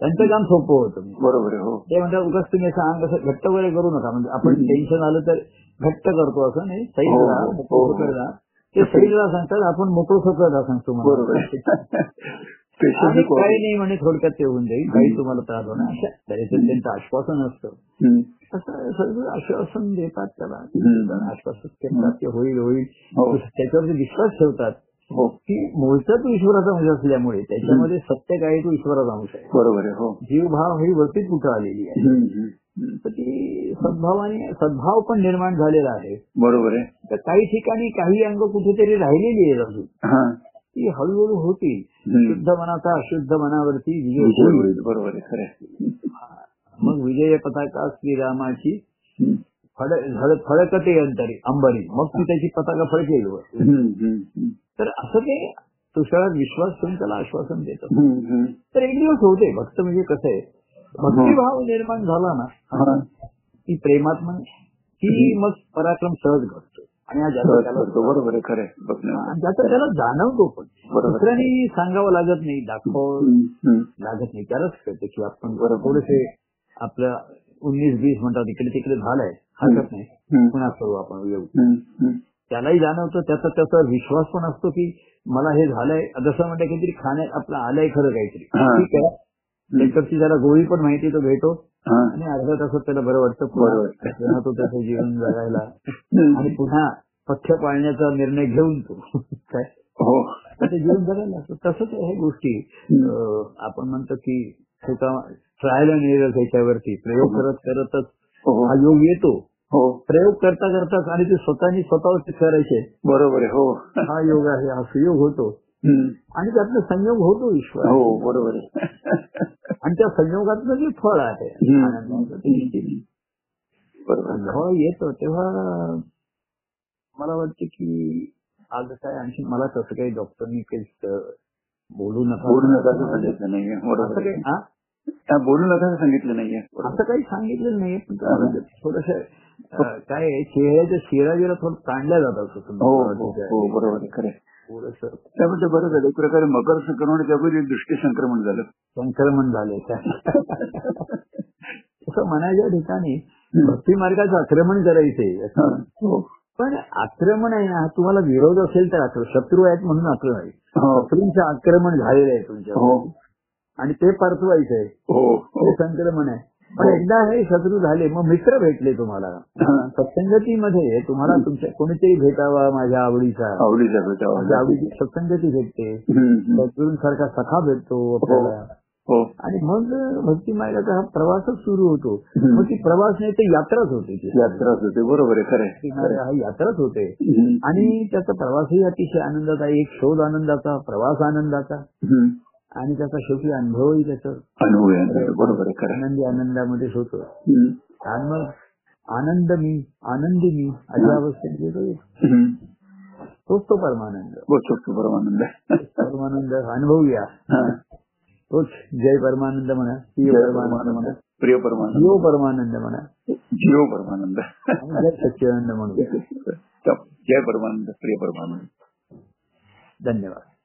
त्यांचं काम सोपं होतं. बरोबर हो. ते म्हणतात उगाच तुम्ही असं अंग असं घट्ट वगैरे करू नका. म्हणजे आपण टेन्शन आलं तर घट्ट करतो असं नाही. सैल राहा ते राहा सांगतात आपण मोकळं सोकळ राहा सांगतो. आणि काही नाही म्हणे थोडक्यात ते होऊन जाईल. काही तुम्हाला त्रास होणार अशा तऱ्हेचं त्यांचं आश्वासन असतं. असं सगळं आश्वासन देतात त्याला. आश्वासन करतात की होईल होईल. हो. त्याच्यावरती विश्वास ठेवतात. हो. की मूळचा तो ईश्वराचा अंश असल्यामुळे त्याच्यामध्ये सत्य काय आहे तो ईश्वराचा अंश आहे. बरोबर आहे हो. जीवभाव ही वरतीच कुठं आलेली आहे. तर ती सद्भावाने सद्भाव पण निर्माण झालेला आहे. बरोबर आहे. तर काही ठिकाणी काही अंग कुठेतरी राहिलेली आहेत अजून. ती हळूहळू हम्म. शुद्ध मनाचा अशुद्ध मनावरती विजय होईल. बरोबर खरं. मग विजय पताका श्रीरामाची. फड फडकते अंतरी अंबरी मग ती त्याची पताका फडकेल. तर असं ते तुषारात विश्वास ठेवून त्याला आश्वासन देतं. तर एक दिवस होते भक्त म्हणजे कसं आहे भक्तिभाव निर्माण झाला ना हा. की प्रेमात मग की मग पराक्रम सहज घडतो आणि हा. बरोबर आहे खरं त्याला जाणवतो पण. दुसऱ्याने सांगावं लागत नाही दाखव हम्म. हम्म. लागत नाही त्यालाच कळतं की आपण. थोडेसे आपल्या उन्नीस बीस म्हणतात इकडे तिकडे झालंय हरकत नाही. पुन्हा करू आपण येऊ. त्यालाही जाणवतं त्याचा त्याचा विश्वास पण असतो की मला हे झालंय जसं म्हणतं काहीतरी खाण्यात आपलं आलंय खरं काहीतरी. ठीक आहे त्याच्यावरची त्याला गोळी पण माहिती तो घेतो हा. आणि अर्ध्या तासात त्याला बरं वाटतं पुन्हा. बरोबर. तो त्याचं जीवन जगायला. आणि पुन्हा पथ्य पाळण्याचा निर्णय घेऊन तो. काय? हो. तर ते जीवन जगायला तसंच ह्या गोष्टी. आपण म्हणतो की ट्रायल अँड एरर त्याच्यावरती. प्रयोग करत करतच हो. हा योग येतो. हो. प्रयोग करता करताच आणि ते स्वतःनी स्वतःवरती करायचे. बरोबर आहे. हो. हा योग आहे. हा सुयोग होतो. आणि त्यातनं संयोग होतो ईश्वर. हो बरोबर आहे. आणि त्या संयोगातलं जे फळ आहे. जेव्हा येतो तेव्हा मला वाटतं की आज काय आणखी मला तसं काही डॉक्टरनी काही बोलू नका. बोलू नका सांगितलं नाहीये. बोलू नका सांगितलं नाहीये. असं काही सांगितलं नाही पण थोडस काय चेहऱ्याच्या शिराजीला थोडं ताणल्या जातात हो हो. हो बरोबर खरं आहे. थोडंसं. त्यामुळे ते बरं झालं. एक प्रकारे मकर संक्रमणाच्या अगोदर दृष्टी संक्रमण झालं. संक्रमण झाले तसं म्हणायच्या ठिकाणी भक्ती मार्गाचं आक्रमण करायचंय हा, हो. पण आक्रमण आहे ना तुम्हाला विरोध असेल तर आक्रमण. शत्रू आहेत म्हणून आक्रमण आहे. हो. शत्रूंचं आक्रमण झालेलं आहे तुमच्या हो. आणि ते परतवायचं आहे हो. ते संक्रमण आहे. पण एकदा हे शत्रू झाले मग मित्र भेटले तुम्हाला. हा, सत्संगतीमध्ये तुम्हाला तुमच्या कोणीतरी भेटावा माझ्या आवडीचा. आवडीचा भेटावा. माझ्या आवडीची सत्संगती भेटते. हम्म, हम्म. सारखा सखा भेटतो आपल्याला. हो. आणि मग भक्ती मार्गाचा हा प्रवासच सुरू होतो. मग ती प्रवास नाही तर यात्राच होते ती यात्राच होते. बरोबर आहे. हा यात्राच होते. आणि त्याचा प्रवासही अतिशय आनंदाचा. एक शोध आनंदाचा प्रवास आनंदाचा. आणि त्याचा शेवटी अनुभवही त्याचा. अनुभव आहे बरोबर. आनंदी आनंदामध्येच होतो आणि मग आनंद मी आनंदी मी अशा अवस्थेत गेलो. हम्म. तोच तो परमानंद. परमानंद. परमानंद अनुभवूया. हा. तोच जय परमानंद म्हणा प्रिय परमानंद म्हणा प्रिय परमानंद. जीव परमानंद म्हणा. जीव परमानंद. जय सच्चिदानंद म्हणूया जय परमानंद प्रिय परमानंद. धन्यवाद.